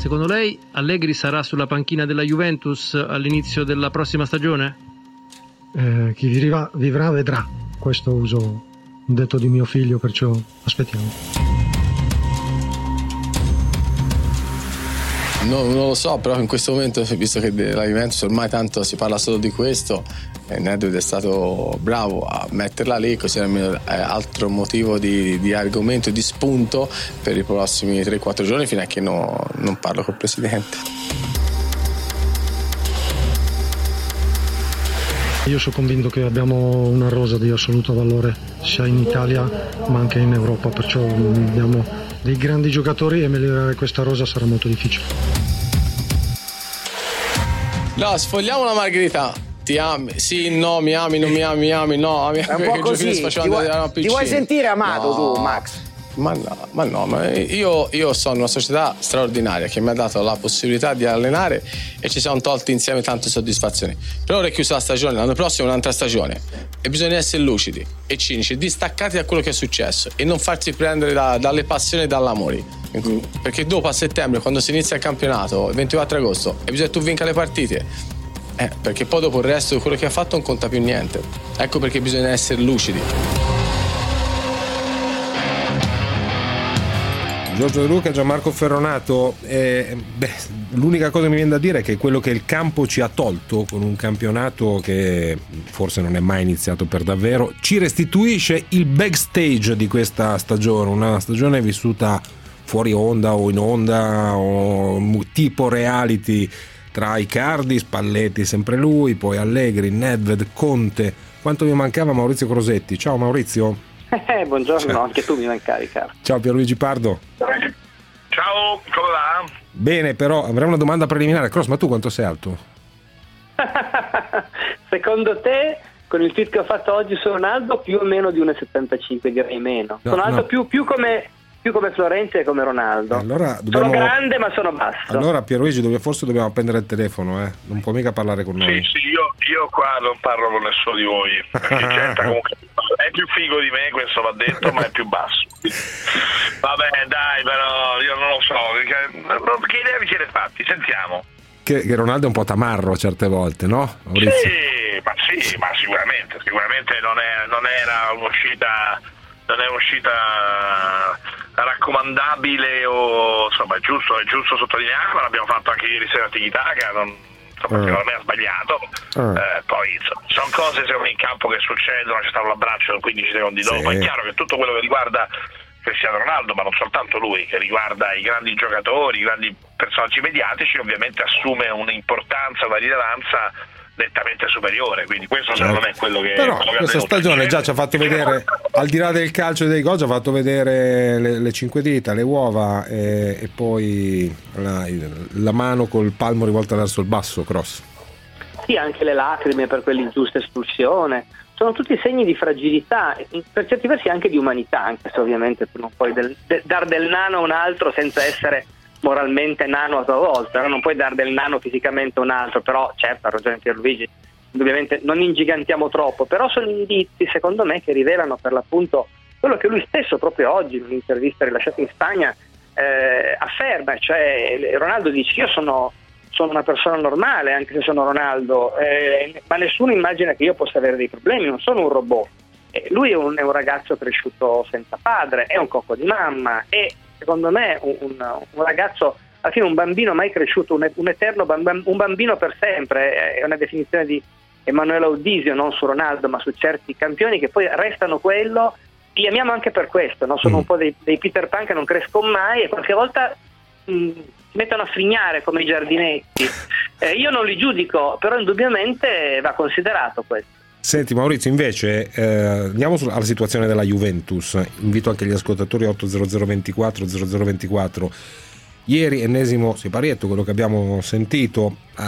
Secondo lei Allegri sarà sulla panchina della Juventus all'inizio della prossima stagione? Eh, chi vivrà, vivrà vedrà. Questo uso un detto di mio figlio, perciò aspettiamo. No, non lo so, però in questo momento, visto che della Juventus ormai tanto si parla solo di questo, eh, Nedved è stato bravo a metterla lì, così almeno è altro motivo di, di argomento di spunto per i prossimi 3-4 giorni fino a che no, non parlo col presidente. Io sono convinto che abbiamo una rosa di assoluto valore sia in Italia ma anche in Europa, perciò abbiamo dei grandi giocatori e migliorare questa rosa sarà molto difficile. No, sfogliamo la Margherita. Ti ami? Sì, no, mi ami, non mi ami, mi ami, no. Mi È un po' così. Ti vuoi, ti vuoi sentire amato No. tu, Max? Ma no, ma no, ma io, io sono una società straordinaria che mi ha dato la possibilità di allenare e ci siamo tolti insieme tante soddisfazioni. Per ora è chiusa la stagione, l'anno prossimo è un'altra stagione e bisogna essere lucidi e cinici, distaccati da quello che è successo e non farsi prendere da- dalle passioni e dall'amore. Perché dopo a settembre, quando si inizia il campionato, il 24 agosto, e bisogna che tu vinca le partite. Eh, perché poi dopo il resto di quello che ha fatto non conta più niente. Ecco perché bisogna essere lucidi. Giorgio De Luca, Gianmarco Ferronato, eh, beh, l'unica cosa che mi viene da dire è che quello che il campo ci ha tolto con un campionato che forse non è mai iniziato per davvero, ci restituisce il backstage di questa stagione, una stagione vissuta fuori onda o in onda o tipo reality tra Icardi, Spalletti, sempre lui, poi Allegri, Nedved, Conte. Quanto mi mancava Maurizio Crosetti? Ciao Maurizio. Eh, buongiorno, Ciao. anche tu mi mancavi, caro. Ciao Pierluigi Pardo. Ciao, come va? Bene, però avrei una domanda preliminare. Cross, ma tu quanto sei alto? Secondo te, con il tweet che ho fatto oggi su Ronaldo, più o meno di 1,75, direi meno. No, sono alto no. più, più come, più come Florenzi e come Ronaldo. Allora dobbiamo... Sono grande ma sono basso. Allora Pierluigi, dove- forse dobbiamo prendere il telefono, eh? Non può mica parlare con noi. Sì, sì, io, io qua non parlo con nessuno di voi. Perché Genta comunque è più figo di me, questo va detto, ma è più basso. Vabbè, dai, però io non lo so. Che, idea vi siete fatti? Sentiamo. Che, che Ronaldo è un po' tamarro certe volte, no? Maurizio? Sì, ma sì, ma sicuramente, sicuramente non, è- non era un'uscita, non è un'uscita raccomandabile o insomma è giusto, è giusto sottolinearlo, l'abbiamo fatto anche ieri sera a Tiki-Taka, non, insomma, Eh. secondo me ha sbagliato. Eh, poi insomma, sono cose secondo me in campo che succedono, c'è stato l'abbraccio 15 secondi dopo, Sì. è chiaro che tutto quello che riguarda Cristiano Ronaldo, ma non soltanto lui, che riguarda i grandi giocatori, i grandi personaggi mediatici, ovviamente assume un'importanza, una rilevanza nettamente superiore. Quindi questo secondo me è quello che Però quello che questa stagione già ci ha fatto vedere, al di là del calcio e dei gol, ci ha fatto vedere le, le cinque dita, le uova e, e poi la, la mano col palmo rivolta verso il basso, cross. Sì, anche le lacrime per quell'ingiusta espulsione. Sono tutti segni di fragilità, per certi versi anche di umanità, anche se ovviamente tu non puoi del- de- dar del nano a un altro senza essere moralmente nano a tua volta, no? non puoi dar del nano fisicamente a un altro, però certo ha ragione Pierluigi, indubbiamente non ingigantiamo troppo, però sono indizi secondo me che rivelano per l'appunto quello che lui stesso proprio oggi in un'intervista rilasciata in Spagna eh, afferma, cioè Ronaldo dice io sono sono una persona normale, anche se sono Ronaldo, eh, ma nessuno immagina che io possa avere dei problemi, non sono un robot. Lui è un, è un ragazzo cresciuto senza padre, è un cocco di mamma, è secondo me un, un- un ragazzo, alla fine un bambino mai cresciuto, un, un eterno bam- un bambino per sempre, è una definizione di Emanuele Audisio, non su Ronaldo, ma su certi campioni che poi restano quello, li amiamo anche per questo, no? sono un po' dei, dei Peter Pan che non crescono mai e qualche volta mh, si mettono a frignare come i giardinetti. Eh, io non li giudico, però indubbiamente va considerato questo. Senti Maurizio, invece eh, andiamo alla situazione della Juventus. Invito anche gli ascoltatori 80024 0024. Ieri ennesimo siparietto, quello che abbiamo sentito, uh,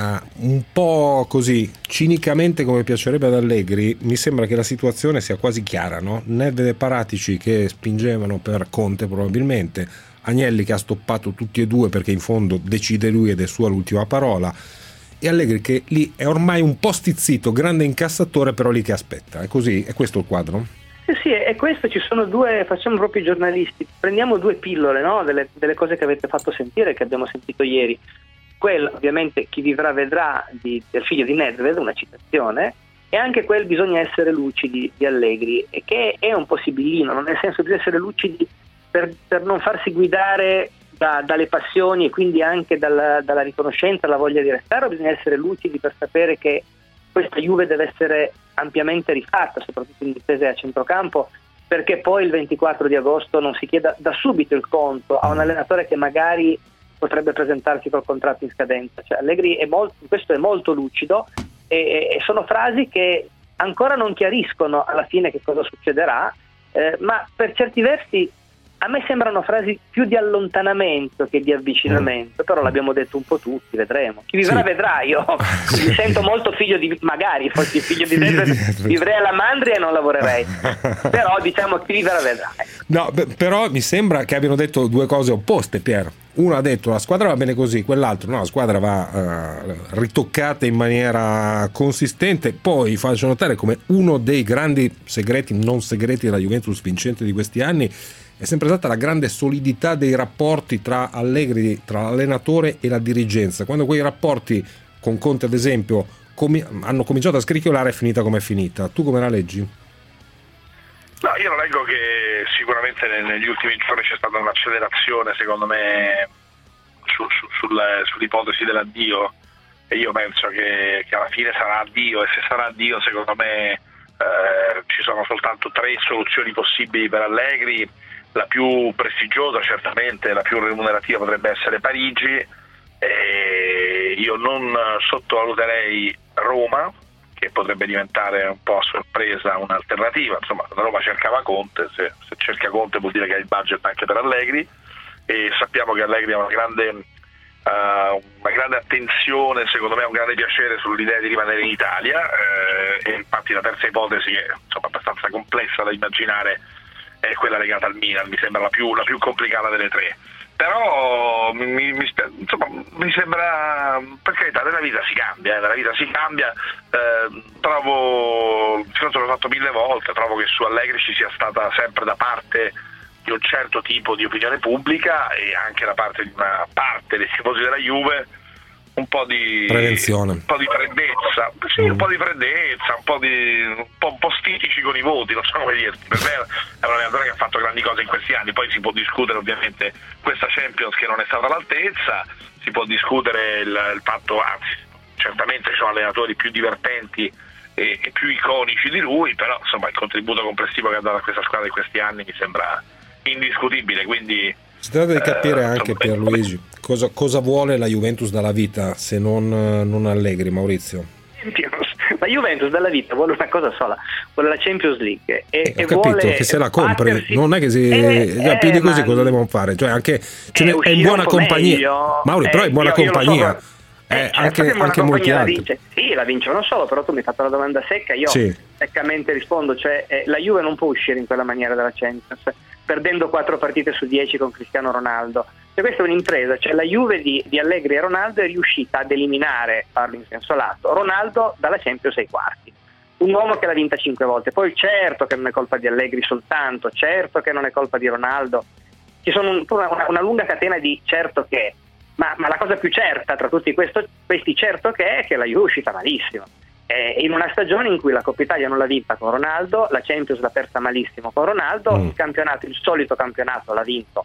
un po' così cinicamente come piacerebbe ad Allegri, mi sembra che la situazione sia quasi chiara, no? Nedved e Paratici che spingevano per Conte probabilmente, Agnelli che ha stoppato tutti e due perché in fondo decide lui ed è sua l'ultima parola e Allegri che lì è ormai un po' stizzito, grande incassatore, però lì che aspetta. È così, è questo il quadro? Sì, sì, è questo, ci sono due, facciamo proprio i giornalisti, prendiamo due pillole no? delle, delle, cose che avete fatto sentire, che abbiamo sentito ieri. Quella, ovviamente, chi vivrà vedrà di, del figlio di Nedved, una citazione, e anche quel bisogna essere lucidi di Allegri, che è un po' sibillino, nel senso di essere lucidi per, per non farsi guidare da, dalle passioni e quindi anche dalla, dalla riconoscenza, la voglia di restare, o bisogna essere lucidi per sapere che questa Juve deve essere ampiamente rifatta, soprattutto in difesa e a centrocampo, perché poi il 24 di agosto non si chieda da subito il conto a un allenatore che magari potrebbe presentarsi col contratto in scadenza. Cioè, Allegri è molto, questo è molto lucido e, e, sono frasi che ancora non chiariscono alla fine che cosa succederà, eh, ma per certi versi a me sembrano frasi più di allontanamento che di avvicinamento, mm. però l'abbiamo detto un po' tutti, vedremo. Chi vivrà sì. vedrà, io mi sento molto figlio di, magari fossi figlio di Denver, vivrei alla Mandria e non lavorerei, però diciamo chi vivrà vedrà. No, però mi sembra che abbiano detto due cose opposte, Pier. Uno ha detto la squadra va bene così, quell'altro no, la squadra va uh, ritoccata in maniera consistente. Poi faccio notare come uno dei grandi segreti, non segreti della Juventus vincente di questi anni è sempre stata la grande solidità dei rapporti tra Allegri, tra l'allenatore e la dirigenza. Quando quei rapporti con Conte, ad esempio, com- hanno cominciato a scricchiolare, è finita come è finita. Tu come la leggi? No, io la leggo che sicuramente negli ultimi giorni c'è stata un'accelerazione, secondo me, su, su, sul, sull'ipotesi dell'addio e io penso che, che, alla fine sarà addio e se sarà addio secondo me eh, ci sono soltanto tre soluzioni possibili per Allegri la più prestigiosa certamente, la più remunerativa potrebbe essere Parigi, e io non sottovaluterei Roma, che potrebbe diventare un po' a sorpresa un'alternativa, insomma Roma cercava Conte, se, se cerca Conte vuol dire che ha il budget anche per Allegri e sappiamo che Allegri ha una grande, uh, una grande attenzione, secondo me un grande piacere sull'idea di rimanere in Italia eh, e infatti la terza ipotesi è insomma, abbastanza complessa da immaginare è quella legata al Milan, mi sembra la più, la più complicata delle tre. Però mi, mi, insomma, mi, sembra, per carità, nella vita si cambia, eh, nella vita si cambia, eh, trovo, il l'ho fatto mille volte, trovo che su Allegri ci sia stata sempre da parte di un certo tipo di opinione pubblica e anche da parte di una parte dei tifosi della Juve un po' di prevenzione, un po' di freddezza, sì, mm. un po' di freddezza, un po' di un po', un po', stitici con i voti, non so come dirti. Per me è un allenatore che ha fatto grandi cose in questi anni, poi si può discutere ovviamente questa Champions che non è stata all'altezza, si può discutere il, il fatto, anzi, certamente ci sono allenatori più divertenti e, e, più iconici di lui, però insomma il contributo complessivo che ha dato a questa squadra in questi anni mi sembra indiscutibile, quindi si tratta di capire eh, anche Pierluigi cosa, cosa, vuole la Juventus dalla vita se non, non Allegri, Maurizio. La Juventus dalla vita vuole una cosa sola, vuole la Champions League. E, eh, ho capito che se la compri, battersi... non è che si. Eh, eh, più di così cosa devono fare? Cioè, anche, ce è in buona compagnia. Meglio. Mauri, però è in buona eh, io, compagnia. Io eh, certo anche, anche molti altri. Vince. Sì, la vince uno solo, però tu mi hai fatto la domanda secca, io sì. seccamente rispondo, cioè eh, la Juve non può uscire in quella maniera dalla Champions perdendo quattro partite su dieci con Cristiano Ronaldo. Cioè, questa è un'impresa, cioè la Juve di, di, Allegri e Ronaldo è riuscita ad eliminare, parlo in senso lato, Ronaldo dalla Champions ai quarti. Un uomo che l'ha vinta cinque volte. Poi certo che non è colpa di Allegri soltanto, certo che non è colpa di Ronaldo. Ci sono un, una, una, lunga catena di certo che, ma, ma la cosa più certa tra tutti questo, questi certo che è che la Juve è uscita malissimo eh, in una stagione in cui la Coppa Italia non l'ha vinta con Ronaldo, la Champions l'ha persa malissimo con Ronaldo, mm. il campionato, il solito campionato l'ha vinto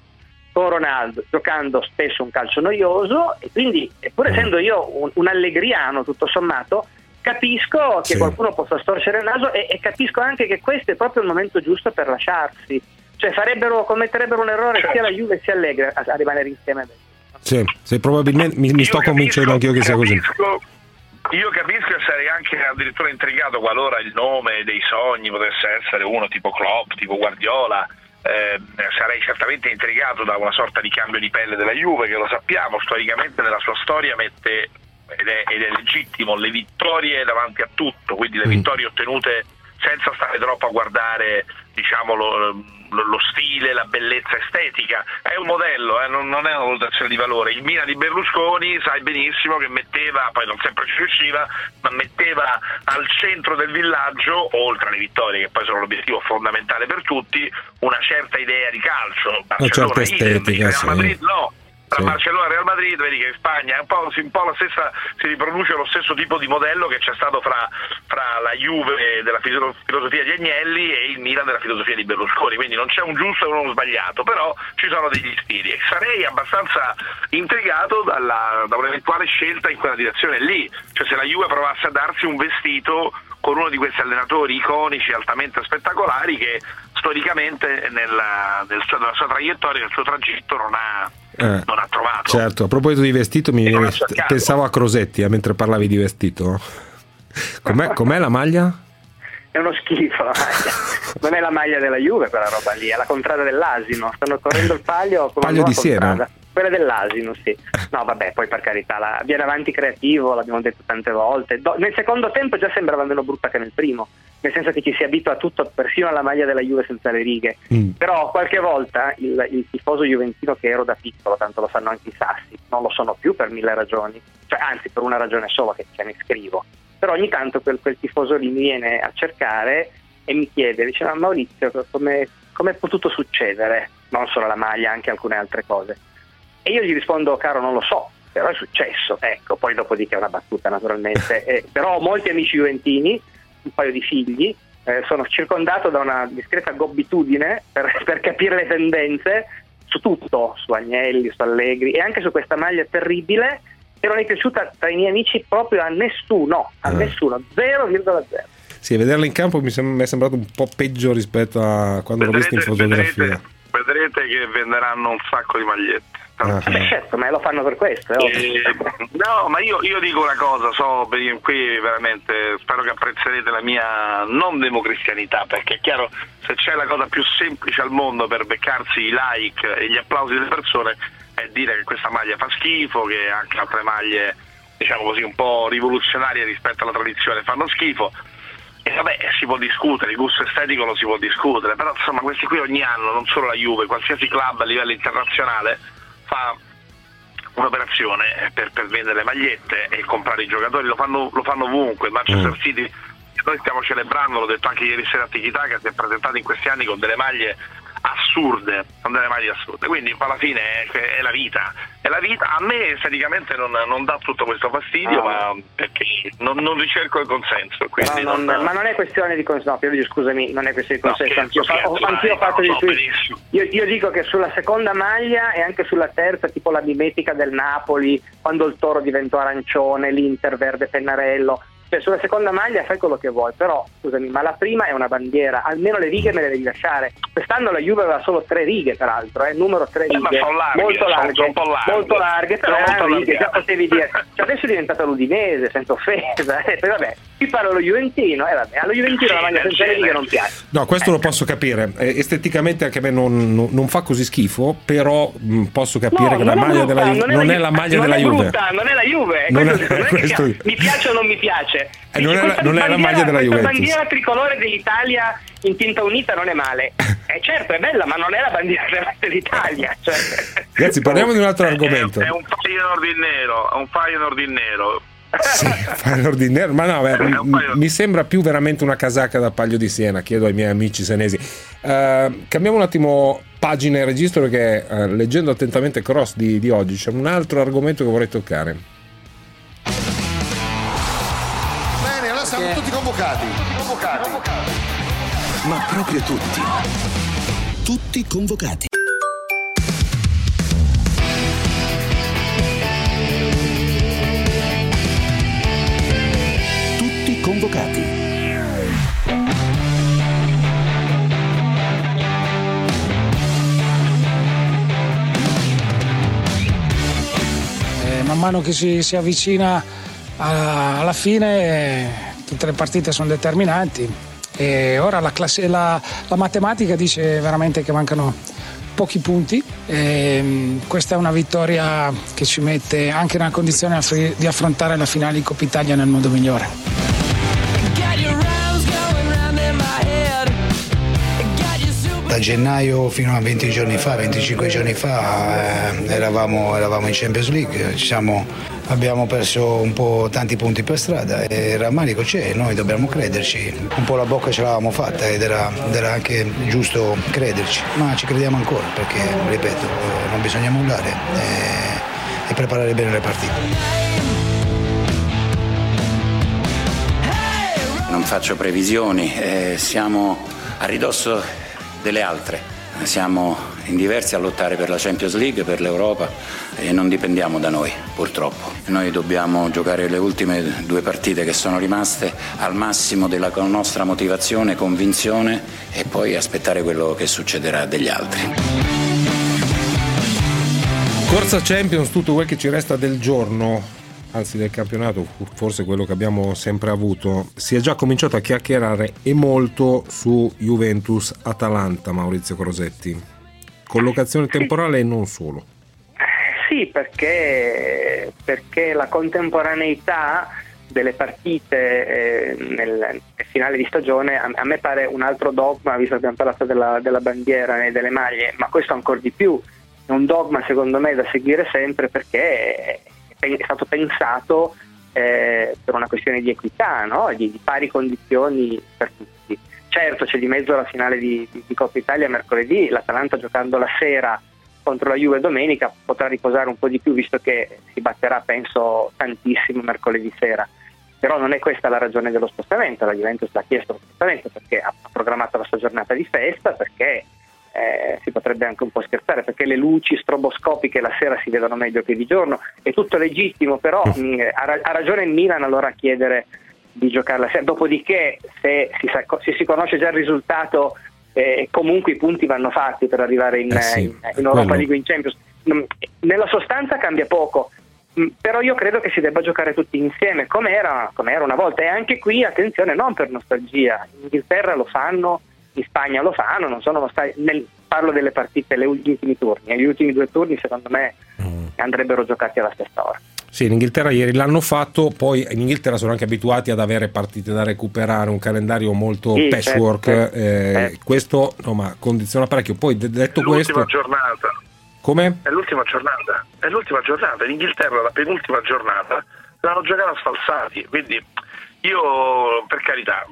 con Ronaldo, giocando spesso un calcio noioso e quindi, pur mm. essendo io un, un allegriano tutto sommato, capisco che sì. qualcuno possa storcere il naso e, e, capisco anche che questo è proprio il momento giusto per lasciarsi. Cioè farebbero, commetterebbero un errore sia la Juve sia Allegri a, a rimanere insieme. Sì, sì probabilmente mi, mi sto convincendo anch'io che sia così io capisco e sarei anche addirittura intrigato qualora il nome dei sogni potesse essere uno tipo Klopp, tipo Guardiola. Eh, sarei certamente intrigato da una sorta di cambio di pelle della Juve che lo sappiamo storicamente nella sua storia mette ed è, ed è legittimo le vittorie davanti a tutto quindi le mm. vittorie ottenute senza stare troppo a guardare diciamo, lo, lo, stile, la bellezza estetica, è un modello, eh, non, non, è una valutazione di valore. Il Milan di Berlusconi sai benissimo che metteva, poi non sempre ci riusciva, ma metteva al centro del villaggio, oltre alle vittorie che poi sono l'obiettivo fondamentale per tutti, una certa idea di calcio. Una certa estetica, sì. Madrid no tra sì. Barcellona e Real Madrid, vedi che in Spagna è un po', un po la stessa, si riproduce lo stesso tipo di modello che c'è stato fra, fra, la Juve della filosofia di Agnelli e il Milan della filosofia di Berlusconi, quindi non c'è un giusto e uno sbagliato, però ci sono degli stili e sarei abbastanza intrigato dalla, da un'eventuale scelta in quella direzione lì, cioè se la Juve provasse a darsi un vestito con uno di questi allenatori iconici, altamente spettacolari che storicamente nella, nel, nella sua traiettoria, nel suo tragitto non ha eh, non ha trovato. Certo, a proposito di vestito, mi viene, pensavo a Crosetti eh, mentre parlavi di vestito. Com'è, com'è la maglia? È uno schifo la maglia. Non è la maglia della Juve quella roba lì, è la contrada dell'asino. Stanno correndo il paglio come paglio di Siena. Quella dell'asino, sì. No, vabbè, poi per carità, la, viene avanti creativo, l'abbiamo detto tante volte. Do, nel secondo tempo già sembrava meno brutta che nel primo nel senso che ci si abitua a tutto, persino alla maglia della Juve senza le righe. Mm. Però qualche volta il, il, tifoso juventino che ero da piccolo, tanto lo sanno anche i sassi, non lo sono più per mille ragioni, cioè, anzi per una ragione solo che ce ne scrivo. Però ogni tanto quel, quel tifoso lì mi viene a cercare e mi chiede, dice ma Maurizio come è potuto succedere? Non solo la maglia, anche alcune altre cose. E io gli rispondo, caro, non lo so, però è successo. Ecco, poi dopodiché è una battuta naturalmente. eh, però ho molti amici juventini un paio di figli, eh, sono circondato da una discreta gobbitudine per, per, capire le tendenze su tutto, su Agnelli, su Allegri e anche su questa maglia terribile che non è piaciuta tra i miei amici proprio a nessuno, a eh. nessuno, 0,0. Sì, vederla in campo mi, sem- mi, è sembrato un po' peggio rispetto a quando vedrete, l'ho visto in fotografia. Vedrete, vedrete che venderanno un sacco di magliette. Ah, certo, ma lo fanno per questo. Eh, no, ma io, io, dico una cosa, so, qui veramente spero che apprezzerete la mia non democristianità, perché è chiaro, se c'è la cosa più semplice al mondo per beccarsi i like e gli applausi delle persone è dire che questa maglia fa schifo, che anche altre maglie, diciamo così, un po' rivoluzionarie rispetto alla tradizione fanno schifo. E vabbè, si può discutere, il gusto estetico lo si può discutere, però insomma questi qui ogni anno, non solo la Juve, qualsiasi club a livello internazionale fa un'operazione per, per, vendere le magliette e comprare i giocatori, lo fanno, lo fanno ovunque. Manchester mm. City, noi stiamo celebrando, l'ho detto anche ieri sera a Tikitaka, si è presentato in questi anni con delle maglie assurde, sono delle maglie assurde, quindi alla fine è, è, la vita, è la vita, a me esteticamente non, non dà tutto questo fastidio, ah. ma perché non, non, ricerco il consenso. No, non, ma non è questione di consenso, no, scusami, non è questione di consenso, no, anch'io, scherzo, fa, anch'io ho fatto di più. Io, io, dico che sulla seconda maglia e anche sulla terza, tipo la mimetica del Napoli, quando il toro diventò arancione, l'Inter verde pennarello, cioè, sulla seconda maglia fai quello che vuoi, però scusami, ma la prima è una bandiera, almeno le righe me le devi lasciare. Quest'anno la Juve aveva solo tre righe, peraltro, eh, numero tre righe, eh, larghe, molto larghe, larghe, molto larghe, però erano righe, già potevi dire. Cioè, adesso è diventata l'Udinese, senza offesa, eh, poi vabbè, qui parlo lo Juventino, e eh, vabbè, allo Juventino la maglia senza le righe non piace. No, questo lo posso capire, eh, esteticamente anche a me non, non, non fa così schifo, però mh, mm, posso capire no, che la maglia brutta, della Juve non, non è la maglia della Juve. Brutta, non è la Juve, non è, questo, mi piace o non mi piace. Eh, non, è la, non è la maglia della Juventus. La bandiera tricolore dell'Italia in tinta unita non è male. Eh, certo, è bella, ma non è la bandiera dell'Italia. Cioè. Ragazzi, parliamo di un altro argomento. È, un Feyenoord in nero, è un Feyenoord in nero. Sì, Feyenoord in nero, ma no, beh, m- mi sembra più veramente una casacca da paglio di Siena, chiedo ai miei amici senesi. Uh, cambiamo un attimo pagina e registro perché uh, leggendo attentamente Cross di, di oggi c'è un altro argomento che vorrei toccare. siamo tutti convocati. convocati. Ma proprio tutti. Tutti convocati. Mano che si, si avvicina alla fine tutte le partite sono determinanti e ora la, classe, la, la matematica dice veramente che mancano pochi punti. E, mm, questa è una vittoria che ci mette anche nella condizione di affrontare la finale di Coppa Italia nel modo migliore. Da gennaio fino a 20 giorni fa, 25 giorni fa eh, eravamo, eravamo, in Champions League, siamo, abbiamo perso un po' tanti punti per strada e il rammarico c'è, noi dobbiamo crederci, un po' la bocca ce l'avevamo fatta ed era, ed era anche giusto crederci, ma ci crediamo ancora perché, ripeto, eh, non bisogna mollare e, e preparare bene le partite. Non faccio previsioni, eh, siamo a ridosso delle altre. Siamo in diversi a lottare per la Champions League, per l'Europa e non dipendiamo da noi, purtroppo. Noi dobbiamo giocare le ultime due partite che sono rimaste al massimo della nostra motivazione, convinzione e poi aspettare quello che succederà degli altri. Corsa Champions, tutto quel che ci resta del giorno anzi del campionato, forse quello che abbiamo sempre avuto, si è già cominciato a chiacchierare e molto su Juventus-Atalanta, Maurizio Crosetti. Collocazione temporale e non solo. Sì, perché, perché la contemporaneità delle partite eh, nel, finale di stagione a, a, me pare un altro dogma, visto che abbiamo parlato della, della bandiera e delle maglie, ma questo ancora di più, è un dogma secondo me da seguire sempre perché è stato pensato eh, per una questione di equità, no? di, di, pari condizioni per tutti. Certo c'è di mezzo la finale di, di, di Coppa Italia mercoledì, l'Atalanta giocando la sera contro la Juve domenica potrà riposare un po' di più visto che si batterà penso tantissimo mercoledì sera. Però non è questa la ragione dello spostamento, la Juventus l'ha chiesto lo spostamento perché ha programmato la sua giornata di festa, perché eh, si potrebbe anche un po' scherzare perché le luci stroboscopiche la sera si vedono meglio che di giorno, è tutto legittimo, però mh, mm, ha, ha, ragione il Milan allora a chiedere di giocare la sera, dopodiché se si, sa, se si conosce già il risultato eh, comunque i punti vanno fatti per arrivare in, eh sì, in, in Europa League in Champions. Mm, nella sostanza cambia poco, mm, però io credo che si debba giocare tutti insieme come era, era una volta. E anche qui attenzione non per nostalgia, in Inghilterra lo fanno in Spagna lo fanno, non sono stati, nel, parlo delle partite, gli ultimi turni, e gli ultimi due turni secondo me mm. andrebbero giocati alla stessa ora. Sì, in Inghilterra ieri l'hanno fatto, poi in Inghilterra sono anche abituati ad avere partite da recuperare, un calendario molto sì, patchwork, certo, eh, certo. questo no, condiziona parecchio. Poi detto l'ultima questo... giornata. Come? È l'ultima giornata, è l'ultima giornata, in Inghilterra la penultima giornata l'hanno giocata sfalsati, quindi io per carità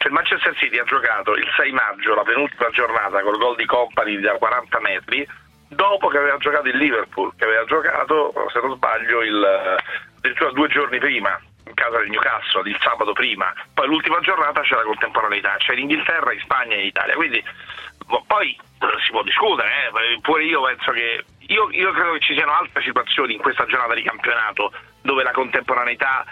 cioè il Manchester City ha giocato il 6 maggio, la penultima giornata, col gol di Company da 40 metri, dopo che aveva giocato il Liverpool, che aveva giocato, se non sbaglio, il, addirittura due giorni prima in casa del Newcastle, il sabato prima. Poi l'ultima giornata c'è la contemporaneità, c'è in Inghilterra, in Spagna e in Italia. Quindi poi eh, si può discutere, eh? pure io penso che io, io, credo che ci siano altre situazioni in questa giornata di campionato dove la contemporaneità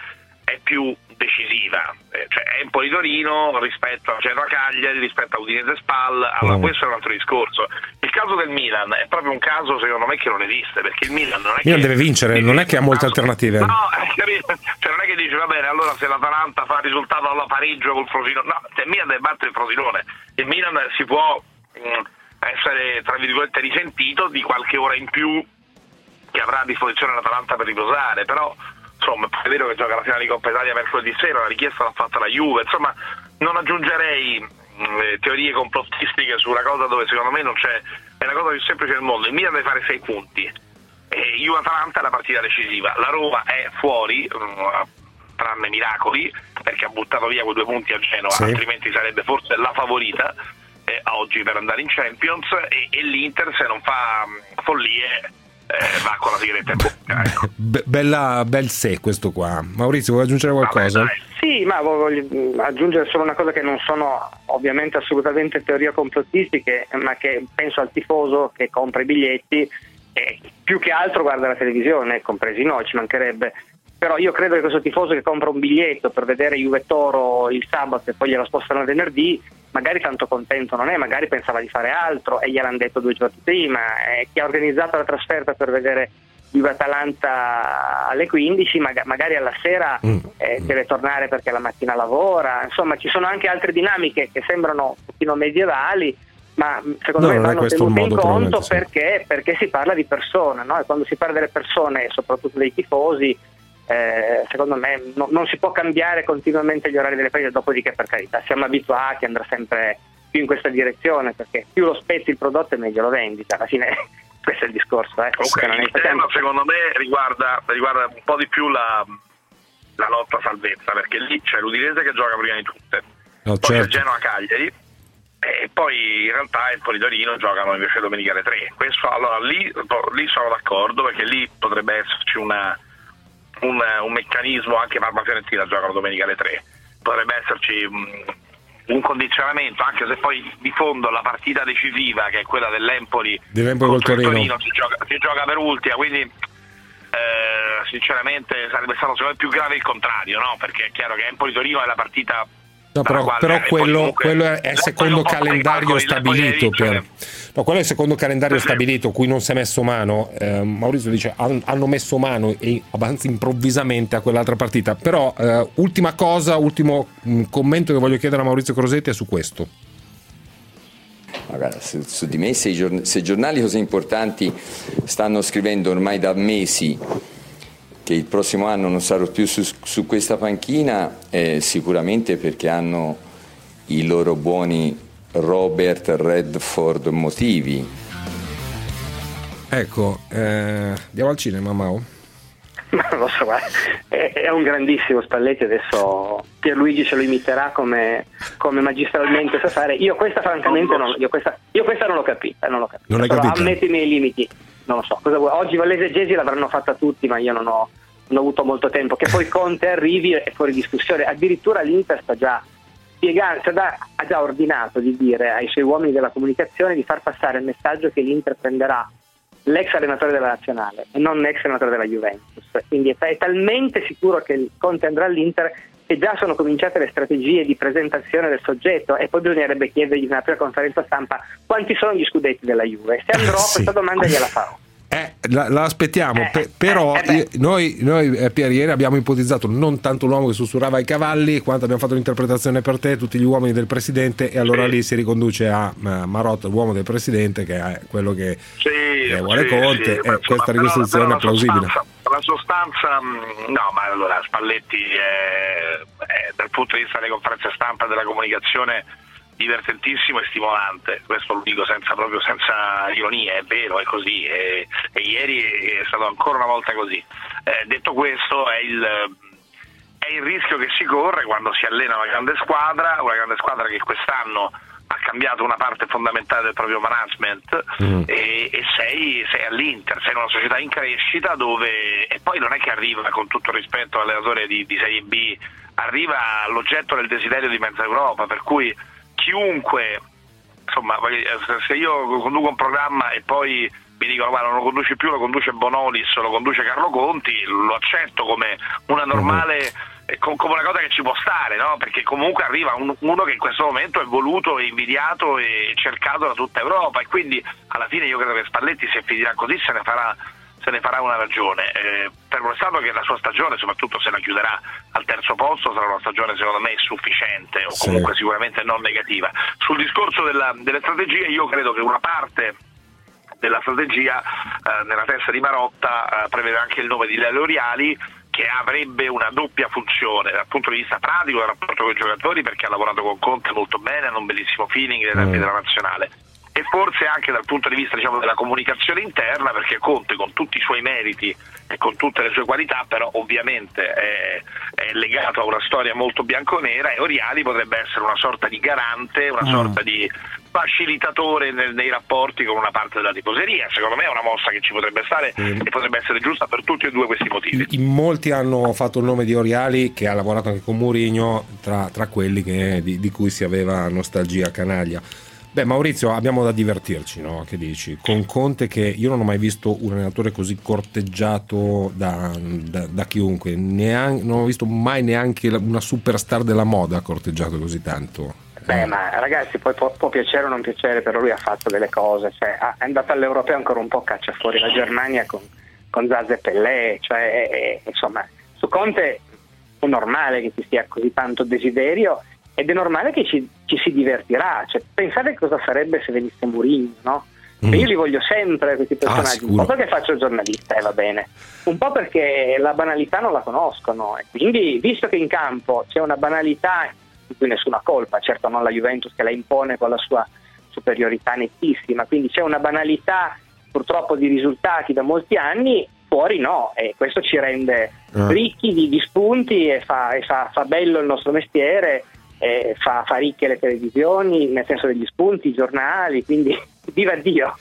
è più decisiva, eh, cioè Empoli Torino rispetto a Genoa Cagliari, rispetto a Udinese Spal, allora mm. questo è un altro discorso. Il caso del Milan è proprio un caso secondo me che non esiste, perché il Milan non è Milan che deve vincere, non è che ha molte alternative. No, cioè non è che dice va bene, allora se l'Atalanta fa il risultato alla pareggio col Frosinone, no, se il Milan deve battere il Frosinone, il Milan si può mh, mm, essere tra virgolette risentito di qualche ora in più che avrà a disposizione l'Atalanta per riposare, però insomma è vero che gioca la finale di Coppa Italia mercoledì sera, la richiesta l'ha fatta la Juve, insomma non aggiungerei mh, mm, eh, teorie complottistiche su una cosa dove secondo me non c'è, è la cosa più semplice del mondo, il Milan deve fare 6 punti, e Juve-Atalanta è la partita decisiva, la Roma è fuori, mh, mm, tranne miracoli, perché ha buttato via quei due punti a Genova, sì. altrimenti sarebbe forse la favorita eh, oggi per andare in Champions, e, e l'Inter se non fa mh, mm, follie eh, va con la sigaretta in bocca. Ecco. Be- bella, bel sé questo qua. Maurizio, vuoi aggiungere qualcosa? Vabbè, sì, ma voglio aggiungere solo una cosa che non sono ovviamente assolutamente teorie complottistiche, ma che penso al tifoso che compra i biglietti e più che altro guarda la televisione, compresi noi, ci mancherebbe. Però io credo che questo tifoso che compra un biglietto per vedere Juve Toro il sabato e poi glielo spostano venerdì magari tanto contento non è, magari pensava di fare altro e gliel'hanno detto due giorni prima. Eh, chi ha organizzato la trasferta per vedere Juve-Atalanta alle 15, mag- magari alla sera mm. eh, deve tornare perché la mattina lavora, insomma ci sono anche altre dinamiche che sembrano un pochino medievali, ma secondo no, me vanno tenute in conto sì. perché, perché, si parla di persone, no? e quando si parla delle persone, soprattutto dei tifosi, eh, secondo me no, non si può cambiare continuamente gli orari delle partite, dopodiché per carità siamo abituati, andrà sempre più in questa direzione perché più lo spezzi il prodotto e meglio lo vendi, alla fine questo è il discorso. Eh. Okay, il tema secondo me riguarda, riguarda, un po' di più la, la lotta salvezza perché lì c'è l'Udinese che gioca prima di tutte, no, poi certo. il Genoa Cagliari e poi in realtà il Torino giocano invece domenica alle 3. Questo, allora lì, lì, sono d'accordo perché lì potrebbe esserci una, un, un, meccanismo, anche Parma Fiorentina giocano domenica alle 3, potrebbe esserci un, un condizionamento, anche se poi di fondo la partita decisiva che è quella dell'Empoli, dell'Empoli col Torino, Torino si, gioca, si, gioca, per ultima, quindi eh, sinceramente sarebbe stato secondo me più grave il contrario, no? perché è chiaro che Empoli-Torino è la partita No, però, però quello, quello, è il secondo calendario stabilito. Per, no, quello è il secondo calendario sì, stabilito, cui non si è messo mano. Eh, Maurizio dice hanno messo mano e abbastanza improvvisamente a quell'altra partita. Però, eh, ultima cosa, ultimo mh, commento che voglio chiedere a Maurizio Crosetti è su questo. Guarda, su, su, di me, se i, giorn- se giornali così importanti stanno scrivendo ormai da mesi che il prossimo anno non sarò più su, su questa panchina eh, sicuramente perché hanno i loro buoni Robert Redford motivi. Ecco, eh, andiamo al cinema Mao? non lo so, è, è, un grandissimo Spalletti, adesso Pierluigi ce lo imiterà come, come magistralmente sa fare. Io questa francamente non, io questa, io questa non l'ho capita, non l'ho capita. Non Però ammetto i miei limiti, non lo so. Oggi l'esegesi l'avranno fatta tutti, ma io non ho, non ho avuto molto tempo. Che poi Conte arrivi è fuori discussione. Addirittura l'Inter sta già spiegando, ha già ordinato di dire ai suoi uomini della comunicazione di far passare il messaggio che l'Inter prenderà l'ex allenatore della nazionale e non l'ex allenatore della Juventus. Quindi è, talmente sicuro che Conte andrà all'Inter che già sono cominciate le strategie di presentazione del soggetto e poi bisognerebbe chiedergli nella prima conferenza stampa quanti sono gli scudetti della Juve. Se andrò Sì. questa domanda gliela farò. Eh, la, la aspettiamo, Eh, pe- però eh, io- noi, noi eh, Pier, ieri abbiamo ipotizzato non tanto l'uomo che sussurrava ai cavalli, quanto abbiamo fatto l'interpretazione per te, tutti gli uomini del presidente, e allora lì si riconduce a eh, Marotta, l'uomo del presidente, che è quello che Sì, eh, vuole sì, Conte, sì, e questa ricostruzione è plausibile. La sostanza, la sostanza, mh, no, ma allora Spalletti dal punto di vista delle conferenze stampa e della comunicazione divertentissimo e stimolante, questo lo dico senza, proprio senza ironia, è vero, è così e, e ieri è stato ancora una volta così. Eh, detto questo è il, è il rischio che si corre quando si allena una grande squadra, una grande squadra che quest'anno ha cambiato una parte fondamentale del proprio management Mm. e, e sei, sei all'Inter, sei in una società in crescita dove e poi non è che arriva con tutto il rispetto all'allenatore di, di Serie B, arriva all'oggetto del desiderio di mezza Europa, per cui chiunque insomma se- io conduco un programma e poi mi dicono guarda non lo conduce più, lo conduce Bonolis, lo conduce Carlo Conti, lo accetto come una normale eh, co- come una cosa che ci può stare, no? perché comunque arriva un- uno che in questo momento è voluto e invidiato e cercato da tutta Europa e quindi alla fine io credo che Spalletti se finirà così se ne farà, se ne farà una ragione. Eh, per lo stato che la sua stagione, soprattutto se la chiuderà al terzo posto, sarà una stagione secondo me sufficiente o Sì. comunque sicuramente non negativa. Sul discorso della- delle strategie io credo che una parte della strategia eh, nella testa di Marotta eh, prevede anche il nome di Lele Oriali che avrebbe una doppia funzione dal punto di vista pratico del rapporto con i giocatori perché ha lavorato con Conte molto bene, hanno un bellissimo feeling tempi Mm. della nazionale e forse anche dal punto di vista diciamo, della comunicazione interna perché Conte con tutti i suoi meriti e con tutte le sue qualità però ovviamente è, è legato a una storia molto bianconera e Oriali potrebbe essere una sorta di garante, una Mm. sorta di facilitatore nel- nei rapporti con una parte della tifoseria. Secondo me è una mossa che ci potrebbe stare Sì. e potrebbe essere giusta per tutti e due questi motivi. In molti hanno fatto il nome di Oriali, che ha lavorato anche con Mourinho, tra, tra quelli che- di, di cui si aveva nostalgia canaglia. Beh, Maurizio, abbiamo da divertirci, no? Che dici? Con Conte, che io non ho mai visto un allenatore così corteggiato da, da- da chiunque, Nean- non ho visto mai neanche una superstar della moda corteggiato così tanto. Beh, ma ragazzi, poi può, può piacere o non piacere, però lui ha fatto delle cose. Cioè, è andato all'Europeo ancora un po' caccia fuori la Germania con, con Zazza e Pellè, cioè, eh, insomma, su Conte è normale che ci sia così tanto desiderio ed è normale che ci, ci si divertirà. Cioè, pensate cosa sarebbe se venisse Mourinho, no? Mm. Io li voglio sempre questi ah, personaggi, ah, un po' perché faccio il giornalista e eh, va bene, un po' perché la banalità non la conoscono e quindi visto che in campo c'è una banalità di cui nessuna colpa, certo non la Juventus che la impone con la sua superiorità nettissima, quindi c'è una banalità purtroppo di risultati da molti anni, fuori no, e questo ci rende ah. ricchi di, di, spunti e, fa, e fa, fa bello il nostro mestiere eh, fa, fa, ricche le televisioni, nel senso degli spunti, i giornali, quindi viva Dio,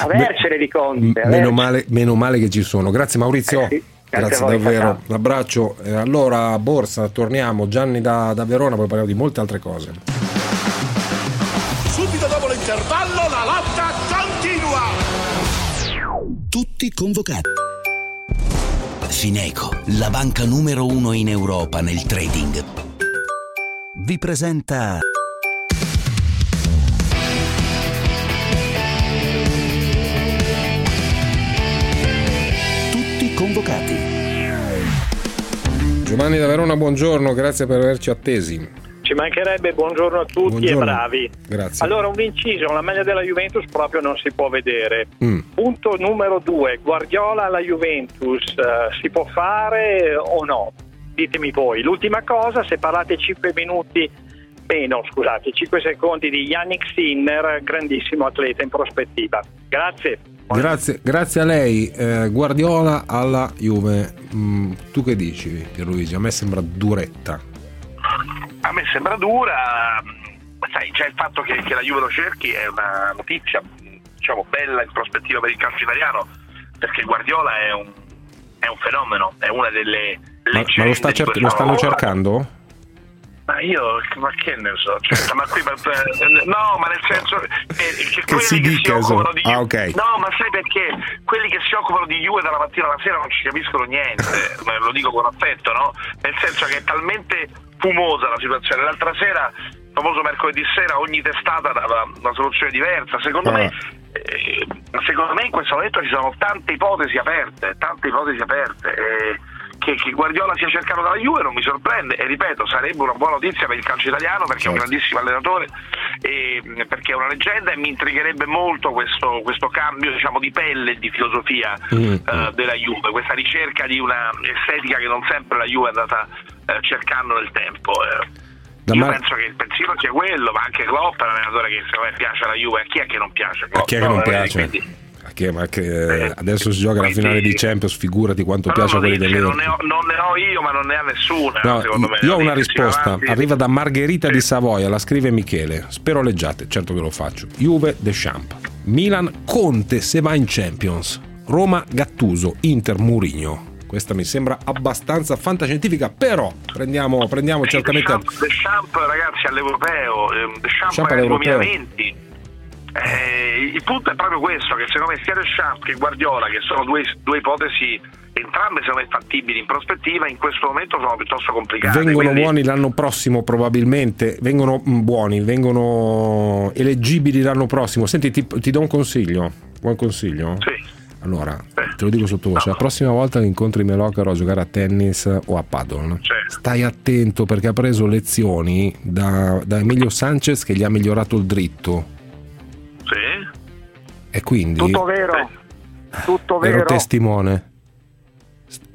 avercene di conte. Meno male, meno male, che ci sono. Grazie Maurizio. Eh sì. Grazie, Grazie davvero, un abbraccio. Eh, allora, Borsa, torniamo. Gianni da, da Verona, poi parliamo di molte altre cose. Subito dopo l'intervallo, la lotta continua. Tutti convocati. Fineco, la banca numero uno in Europa nel trading vi presenta Tutti convocati. Giovanni da Verona, buongiorno, grazie per averci attesi. Ci mancherebbe, buongiorno a tutti buongiorno. e bravi. Grazie. Allora, un inciso, la maglia della Juventus proprio non si può vedere. Mm. Punto numero due, Guardiola alla Juventus, uh, si può fare o no? Ditemi voi. L'ultima cosa, se parlate 5 minuti, meno, scusate, 5 secondi di Yannick Sinner, grandissimo atleta in prospettiva. Grazie. Grazie, grazie a lei. Eh, Guardiola alla Juve. Mm, tu che dici, Pierluigi? A me sembra duretta. A me sembra dura. Sai, c'è il fatto che, che la Juve lo cerchi è una notizia diciamo, bella in prospettiva per il calcio italiano, perché Guardiola è un, è un fenomeno, è una delle ma, ma lo, sta cer- lo stanno cercando? Ma io, ma che ne so, certo, ma qui, no, ma nel senso che, che, che si dica si so. di, ah, okay. no, ma sai perché quelli che si occupano di Juve dalla mattina alla sera non ci capiscono niente, lo dico con affetto, no? Nel senso che è talmente fumosa la situazione. L'altra sera, il famoso mercoledì sera, ogni testata dava una soluzione diversa. Secondo ah. me eh, secondo me in questo momento ci sono tante ipotesi aperte, tante ipotesi aperte. Eh, che, che, Guardiola sia cercato dalla Juve non mi sorprende e ripeto sarebbe una buona notizia per il calcio italiano perché è un certo. grandissimo allenatore e perché è una leggenda e mi intrigherebbe molto questo, questo cambio diciamo, di pelle e di filosofia mm. uh, della Juve questa ricerca di una estetica che non sempre la Juve è andata uh, cercando nel tempo uh, io Mar- penso che il pensiero sia quello, ma anche Klopp è un allenatore che secondo me piace alla Juve. A chi è che non piace? Klopp? A chi è che non piace? Quindi, che, ma che eh, adesso si gioca la finale di Champions, figurati quanto no, piace a quelli dell'Inter. Non, non ne ho io, ma non ne ha nessuno. No. Io ho una risposta, arriva da Margherita sì. di Savoia, la scrive Michele. Spero leggiate, certo che lo faccio. Juve Deschamps. Milan Conte se va in Champions. Roma Gattuso, Inter Murigno. Questa mi sembra abbastanza fantascientifica, però prendiamo, prendiamo certamente. Deschamps, Deschamps, ragazzi, all'europeo. Eh, Deschamps, Deschamps è nel 2020 eh, il punto è proprio questo, che secondo me sia Deschamps che Guardiola, che sono due, due ipotesi entrambe secondo me fattibili in prospettiva, in questo momento sono piuttosto complicate. Vengono quindi... buoni l'anno prossimo probabilmente, vengono buoni, vengono eleggibili l'anno prossimo. Senti, ti, ti do un consiglio, buon consiglio? Sì. Allora, te lo dico sottovoce, no. la prossima volta che incontri Melocaro a giocare a tennis o a paddle, sì. stai attento perché ha preso lezioni da, da Emilio Sanchez che gli ha migliorato il dritto. E quindi... Tutto vero. Tutto vero. Ero testimone.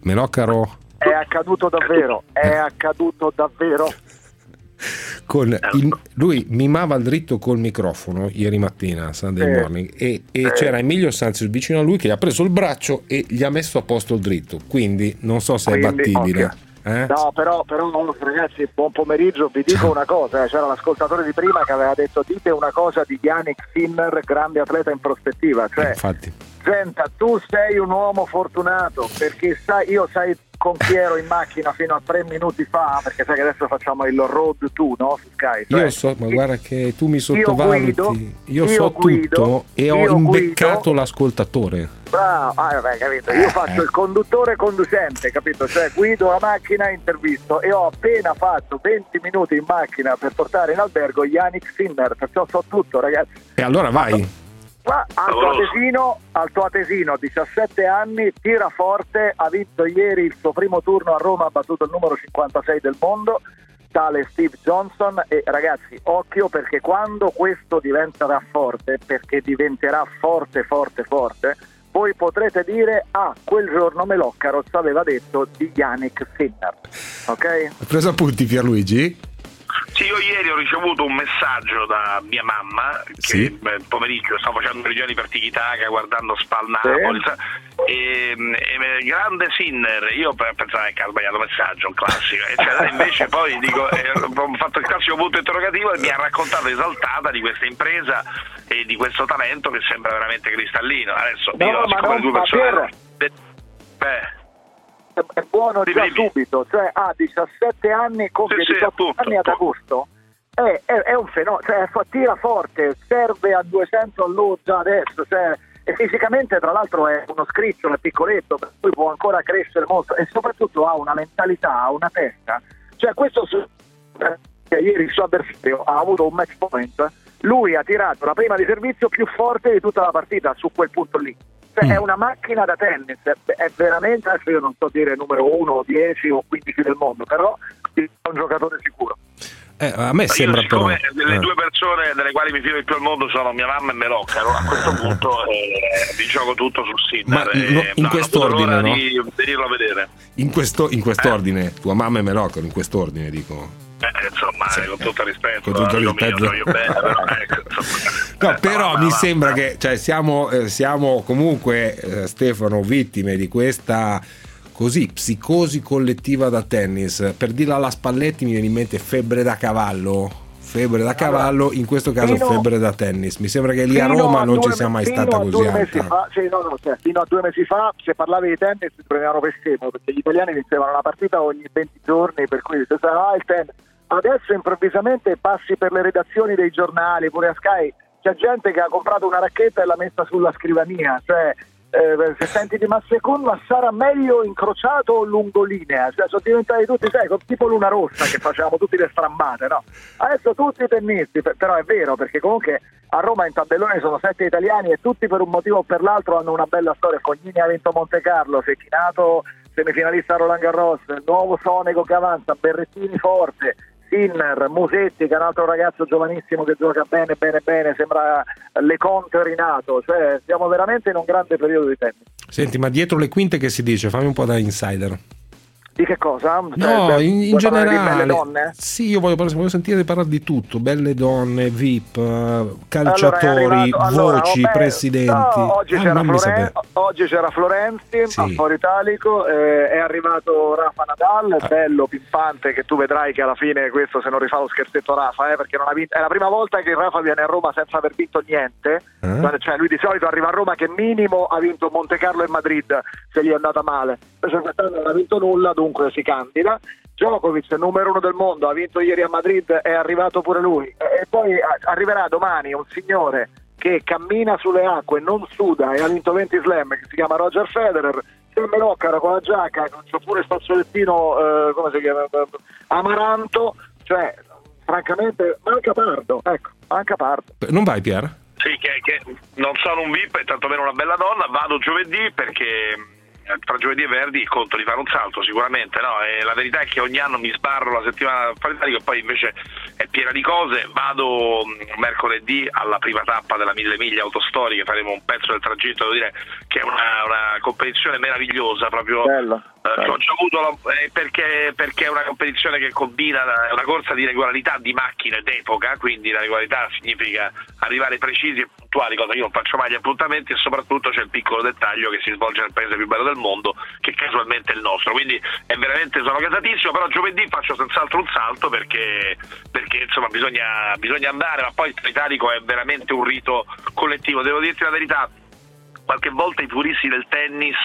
Melocaro... È accaduto davvero. È accaduto davvero. Con il, lui mimava il dritto col microfono ieri mattina Sunday eh, morning e, e eh. c'era Emilio Sanchez vicino a lui che gli ha preso il braccio e gli ha messo a posto il dritto quindi non so se quindi, è battibile. Eh? No, però, però, ragazzi, buon pomeriggio. Vi dico una cosa: eh, c'era l'ascoltatore di prima che aveva detto: dite una cosa di Yannick Sinner, grande atleta in prospettiva. Cioè, Infatti. Senta, tu sei un uomo fortunato perché sai, io sai con chi ero in macchina fino a tre minuti fa, perché sai che adesso facciamo il road to no? su Sky. Cioè, io so, ma guarda che tu mi sottovaluti. Io, guido, io, io so guido, tutto e ho imbeccato guido, l'ascoltatore. Bravo, ah, vabbè, capito. Io faccio il conduttore conducente, capito? Cioè guido la macchina, intervisto e ho appena fatto 20 minuti in macchina per portare in albergo Yannick Sinner, perciò so tutto, ragazzi. E allora vai. Alto Atesino, Alto Atesino, 17 anni, tira forte, ha vinto ieri il suo primo turno a Roma, ha battuto il numero 56 del mondo, tale Steve Johnson e ragazzi occhio perché quando questo diventerà forte, perché diventerà forte, forte, forte, voi potrete dire ah, quel giorno Meloccaros aveva detto di Yannick Sinner. Ok? Hai preso appunti Pierluigi? Sì, io ieri ho ricevuto un messaggio da mia mamma che Sì. beh, pomeriggio stavo facendo regioni per Tikitaka guardando Spal Napoli sa- e, e- grande Sinner io pe- pensavo che ha sbagliato messaggio un classico eccetera. invece poi dico eh, ho fatto il classico punto interrogativo e mi ha raccontato esaltata di questa impresa e di questo talento che sembra veramente cristallino adesso No, io non- le due persone beh È, buono già subito, cioè ha 17 anni, compie Sì, sì, 18 appunto, anni ad agosto. È, è- è un fenomeno, cioè fa- tira forte, serve a 200 all'ora già adesso, cioè, e fisicamente tra l'altro è uno scricciolo, è piccoletto, per cui può ancora crescere molto e soprattutto ha una mentalità, ha una testa. Cioè questo su- ieri il suo avversario ha avuto un match point, lui ha tirato la prima di servizio più forte di tutta la partita su quel punto lì. Cioè, È una macchina da tennis, è, veramente, adesso io non so dire numero 1, 10 o 15 del mondo, però è un giocatore sicuro. Eh, a me sembra però... Siccome le eh. due persone delle quali mi fido di più al mondo sono mia mamma e Melocca, allora a questo punto eh, vi gioco tutto sul Ma Sinner. no, e, in no, quest'ordine, no? Di venirlo a vedere. In questo, in Eh. quest'ordine, tua mamma e Melocco, in quest'ordine dico. Eh, insomma, eh, con tutto il rispetto, con tutto mio, rispetto. voglio bene, però, ecco, insomma. No, però mi sembra che cioè, siamo, eh, siamo comunque, eh, Stefano, vittime di questa così psicosi collettiva da tennis. Per dirla alla Spalletti mi viene in mente febbre da cavallo. Febbre da cavallo, in questo caso fino- febbre da tennis. Mi sembra che lì a Roma non due- ci sia mai stata a così alta. fa, sì, no, no, cioè, fino a due mesi fa, se parlavi di tennis ti prendevano per scemo perché gli italiani vincevano la partita ogni 20 giorni, per cui si sa, ah, il tennis. Adesso improvvisamente passi per le redazioni dei giornali, pure a Sky, c'è gente che ha comprato una racchetta e l'ha messa sulla scrivania, cioè eh, se senti di ma secondo ma sarà meglio incrociato o lungolinea cioè sono diventati tutti sai tipo Luna Rossa che facevamo tutti le strambate no? adesso tutti i tennisti per- però è vero perché comunque a Roma in tabellone sono sette italiani e tutti per un motivo o per l'altro hanno una bella storia Fognini ha vinto Monte Carlo Secchinato semifinalista Roland Garros nuovo Sonego che avanza Berrettini forte Sinner, Musetti che è un altro ragazzo giovanissimo che gioca bene bene bene sembra Leconte rinato cioè siamo veramente in un grande periodo di tennis Senti, ma dietro le quinte che si dice? Fammi un po' da insider. Di che cosa? No, Cioè, in, in di generale. belle donne? Sì, io voglio, voglio sentire parlare di tutto: belle donne, VIP, eh, calciatori, Allora, arrivato- allora, voci, presidenti. no, oggi, Ah, c'era Floren- oggi c'era Florenzi Sì. a Foro Italico, eh, è arrivato Rafa Nadal, Ah. bello, pimpante, che tu vedrai che alla fine questo se non rifà lo scherzetto Rafa, eh, perché non ha vinto, è la prima volta che Rafa viene a Roma senza aver vinto niente, Eh? cioè lui di solito arriva a Roma che minimo ha vinto Monte Carlo e Madrid se gli è andata male, invece quest'anno non ha vinto nulla, dunque si candida. Djokovic, numero uno del mondo, ha vinto ieri a Madrid, è arrivato pure lui. E poi arriverà domani un signore che cammina sulle acque, non suda e ha vinto 20 slam, che si chiama Roger Federer. C'è Meloccara con la giacca, c'è pure il fazzolettino, eh, come si chiama? Amaranto, cioè, francamente, manca Pardo, ecco, manca Pardo. Non vai, Pier? Sì, che, che non sono un VIP e tantomeno una bella donna, vado giovedì perché eh, tra giovedì e venerdì conto di fare un salto sicuramente, no? La verità è che ogni anno mi sbarro la settimana fallidario e poi invece è piena di cose, vado mh, mercoledì alla prima tappa della Mille Miglia Autostoriche, faremo un pezzo del tragitto, devo dire che è una, una competizione meravigliosa, proprio eh, che ho già avuto la- eh, perché, perché è una competizione che combina la- una corsa di regolarità di macchine d'epoca, quindi la regolarità significa arrivare precisi e puntuali, cosa che io non faccio mai gli appuntamenti e soprattutto c'è il piccolo dettaglio che si svolge nel paese più bello del mondo, che casualmente è il nostro. Quindi veramente sono casatissimo, però giovedì faccio senz'altro un salto perché, perché insomma bisogna, bisogna andare, ma poi il Italico è veramente un rito collettivo. Devo dirti la verità, qualche volta i puristi del tennis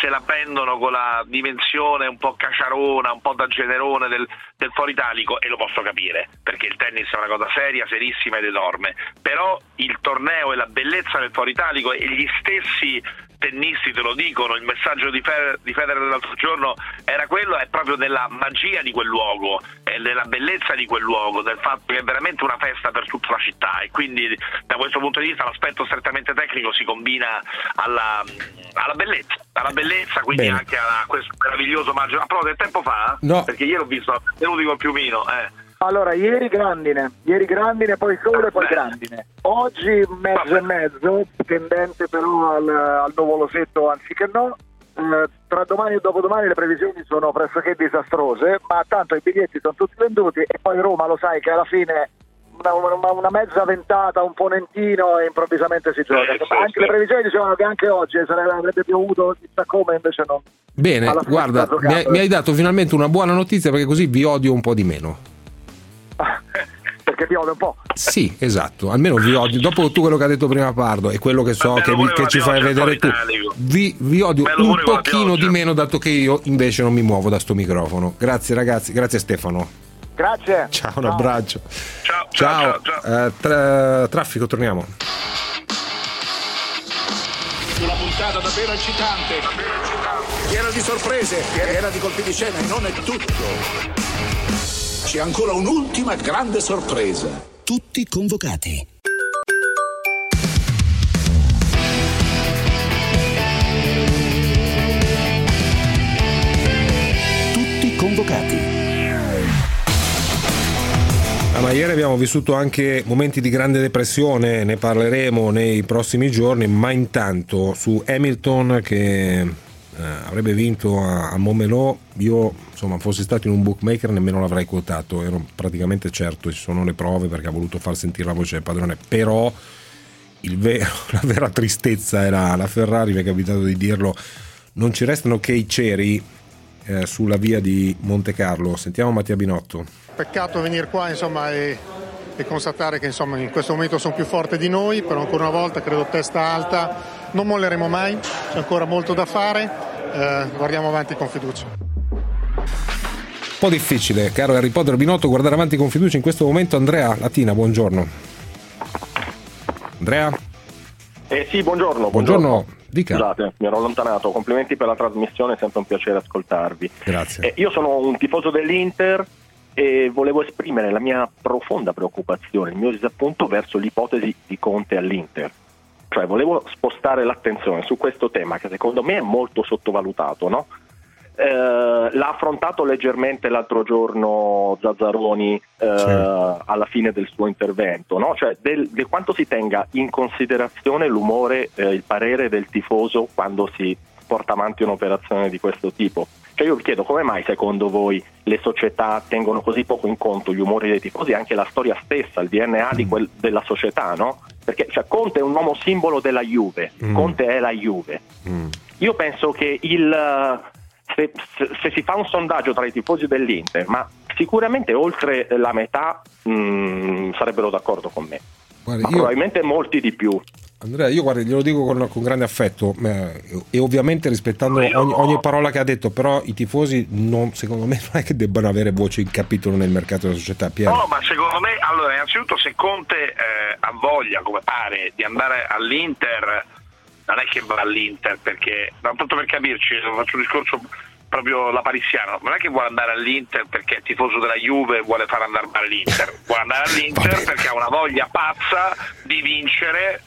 se la prendono con la dimensione un po' caciarona, un po' da generone del, del foro italico e lo posso capire, perché il tennis è una cosa seria, serissima ed enorme, però il torneo e la bellezza del foro italico e gli stessi tennisti te lo dicono, il messaggio di, Federer, di Federer dell'altro giorno era quello, è proprio della magia di quel luogo, e della bellezza di quel luogo, del fatto che è veramente una festa per tutta la città e quindi da questo punto di vista l'aspetto strettamente tecnico si combina alla, alla bellezza, alla bellezza, quindi Bene. anche a questo meraviglioso maggio. A proposito del tempo fa? No. Perché ieri ho visto venuti col piumino, eh. Allora, ieri grandine, ieri grandine, poi sole, poi grandine. Oggi mezzo e mezzo, tendente però al, al nuvolosetto anziché no. Eh, tra domani e dopodomani le previsioni sono pressoché disastrose, ma tanto i biglietti sono tutti venduti e poi Roma lo sai che alla fine una, una, una mezza ventata, un ponentino e improvvisamente si gioca. Eh, sì, anche sì. le previsioni dicevano che anche oggi sarebbe, avrebbe piovuto chissà come, invece no. Bene, guarda, mi hai, mi hai dato finalmente una buona notizia perché così vi odio un po' di meno. perché vi odio un po'. Sì, esatto, almeno vi odio. Dopo tutto quello che ha detto prima Pardo e quello che so che, vi, che ci fai vedere tu, vi, vi odio un pochino di meno dato che io invece non mi muovo da sto microfono. Grazie ragazzi, grazie Stefano. Grazie. Ciao, un abbraccio. Ciao. Ciao. ciao, ciao. Uh, tra, traffico, torniamo. Una puntata davvero eccitante, piena di sorprese, piena di colpi di scena e non è tutto c'è ancora un'ultima grande sorpresa. Tutti convocati. Tutti convocati. Ah, ma ieri abbiamo vissuto anche momenti di grande depressione, ne parleremo nei prossimi giorni, ma intanto su Hamilton che eh, avrebbe vinto a, a Momelò, io insomma fossi stato in un bookmaker nemmeno l'avrei quotato, ero praticamente certo, ci sono le prove perché ha voluto far sentire la voce del padrone, però vero, la vera tristezza era la Ferrari, mi è capitato di dirlo, non ci restano che i ceri eh, sulla via di Monte Carlo. Sentiamo Mattia Binotto. Peccato venire qua insomma e, e constatare che insomma in questo momento sono più forti di noi, però ancora una volta credo testa alta non molleremo mai, c'è ancora molto da fare, eh, guardiamo avanti con fiducia. Un po' difficile, caro Harry Potter Binotto, guardare avanti con fiducia in questo momento. Andrea Latina, buongiorno. Andrea? Eh sì, buongiorno. Buongiorno, buongiorno. dica. Scusate, mi ero allontanato. Complimenti per la trasmissione, è sempre un piacere ascoltarvi. Grazie. Eh, io sono un tifoso dell'Inter e volevo esprimere la mia profonda preoccupazione, il mio disappunto verso l'ipotesi di Conte all'Inter. Cioè, volevo spostare l'attenzione su questo tema che secondo me è molto sottovalutato, no? eh, l'ha affrontato leggermente l'altro giorno Zazzaroni eh, sì. alla fine del suo intervento, no? cioè del, di quanto si tenga in considerazione l'umore, eh, il parere del tifoso quando si porta avanti un'operazione di questo tipo. Cioè io vi chiedo come mai secondo voi le società tengono così poco in conto gli umori dei tifosi e anche la storia stessa, il DNA mm. quel, della società, no? Perché cioè, Conte è un uomo simbolo della Juve, mm. Conte è la Juve. Mm. Io penso che il, se, se, si fa un sondaggio tra i tifosi dell'Inter, ma sicuramente oltre la metà mh, mm, sarebbero d'accordo con me. Guarda, io... Probabilmente molti di più. Andrea, io guarda, glielo dico con, con grande affetto eh, e ovviamente rispettando ogni, ogni, parola che ha detto, però i tifosi non, secondo me non è che debbano avere voce in capitolo nel mercato della società. Piero. No, ma secondo me, allora, innanzitutto se Conte eh, ha voglia, come pare, di andare all'Inter, non è che va all'Inter perché, tanto per capirci, faccio un discorso proprio la parissiano, non è che vuole andare all'Inter perché è tifoso della Juve e vuole far andare male l'Inter, vuole andare all'Inter perché ha una voglia pazza di vincere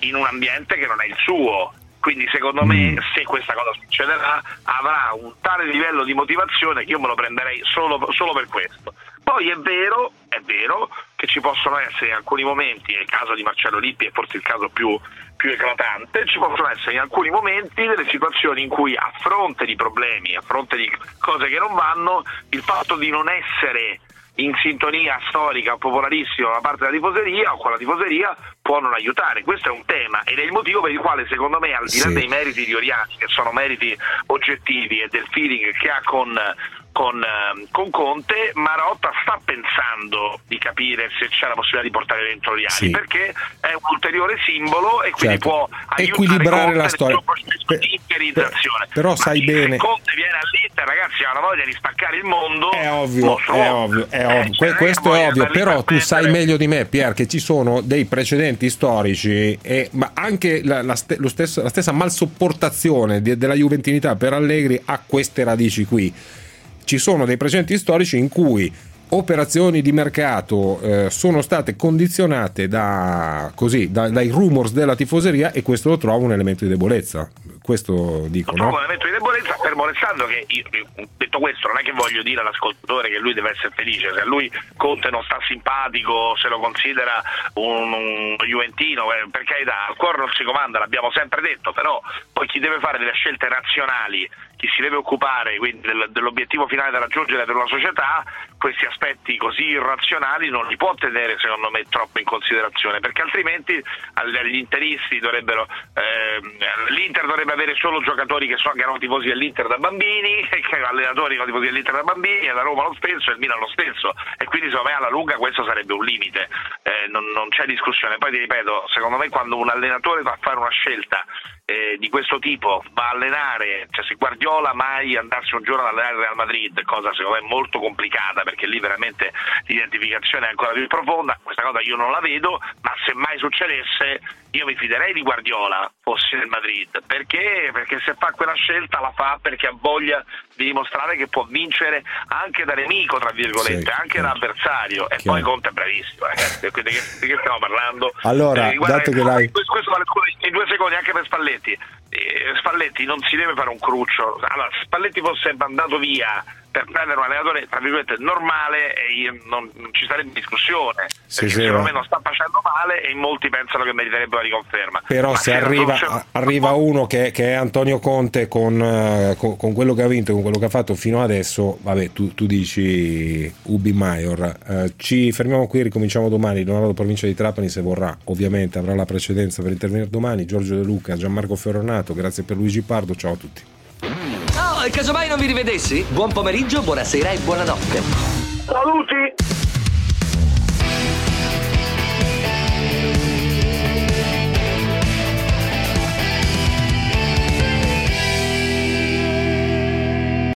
in un ambiente che non è il suo. Quindi secondo me mm. se questa cosa succederà avrà un tale livello di motivazione che io me lo prenderei solo, solo per questo. Poi è vero, è vero che ci possono essere in alcuni momenti, nel caso di Marcello Lippi è forse il caso più, più eclatante, ci possono essere in alcuni momenti delle situazioni in cui a fronte di problemi, a fronte di cose che non vanno, il fatto di non essere in sintonia storica o popolarissima da parte della tifoseria o con la tifoseria può non aiutare. Questo è un tema ed è il motivo per il quale secondo me al di là sì. dei meriti di Oriani, che sono meriti oggettivi e del feeling che ha con, con, ehm, con, Conte, Marotta sta pensando di capire se c'è la possibilità di portare dentro Oriani sì. perché è un ulteriore simbolo e quindi certo. può equilibrare Conte la storia. Per, di interizzazione. però sai bene Conte viene all'Inter ragazzi hanno voglia di spaccare il mondo. È ovvio, è ovvio, è ovvio. Eh, que- questo è ovvio, però tu sai meglio di me, Pier, che ci sono dei precedenti storici, e, ma anche la, la, st- stesso, la stessa malsopportazione di, della juventinità per Allegri ha queste radici qui. Ci sono dei precedenti storici in cui operazioni di mercato eh, sono state condizionate da, così, da, dai rumors della tifoseria e questo lo trovo un elemento di debolezza. Questo dico, no? un elemento di debolezza, fermo restando che io, detto questo non è che voglio dire all'ascoltatore che lui deve essere felice, se a lui Conte non sta simpatico, se lo considera un, un Juventino, eh, per carità, al cuore non si comanda, l'abbiamo sempre detto, però poi chi deve fare delle scelte razionali chi si deve occupare quindi del, dell'obiettivo finale da raggiungere per una società, questi aspetti così irrazionali non li può tenere secondo me troppo in considerazione, perché altrimenti gli interisti dovrebbero, eh, l'Inter dovrebbe avere solo giocatori che, sono, che erano tifosi dell'Inter da bambini, che allenatori che erano tifosi dell'Inter da bambini, e la Roma lo stesso e il Milan lo stesso, e quindi secondo me alla lunga questo sarebbe un limite, eh, non, non c'è discussione. Poi ti ripeto, secondo me quando un allenatore va a fare una scelta eh, di questo tipo va a allenare, cioè se Guardiola mai andasse un giorno ad allenare il Real Madrid, cosa secondo me molto complicata perché lì veramente l'identificazione è ancora più profonda, questa cosa io non la vedo, ma se mai succedesse io mi fiderei di Guardiola fossi nel Madrid, perché? Perché se fa quella scelta la fa perché ha voglia di dimostrare che può vincere anche da nemico, tra virgolette, sì, anche da avversario. E poi Conte è bravissimo, ragazzi, di che, di che stiamo parlando? Allora, eh, dato che l'hai... Questo, questo vale in due secondi anche per Spalletti Spalletti. Eh, Spalletti non si deve fare un cruccio. Allora, Spalletti fosse andato via per prendere un allenatore tra virgolette normale non, non, ci sarebbe discussione sì, sì, secondo me non sta facendo male e in molti pensano che meriterebbe la riconferma. Però Ma se arriva, arriva, uno che, che, è Antonio Conte con, uh, con, con, quello che ha vinto con quello che ha fatto fino adesso vabbè tu, tu dici Ubi Maior. Uh, ci fermiamo qui ricominciamo domani. Leonardo provincia di Trapani se vorrà ovviamente avrà la precedenza per intervenire domani. Giorgio De Luca Gianmarco Ferronato grazie per Luigi Pardo. Ciao a tutti e casomai non vi rivedessi? Buon pomeriggio, buonasera e buonanotte. Saluti!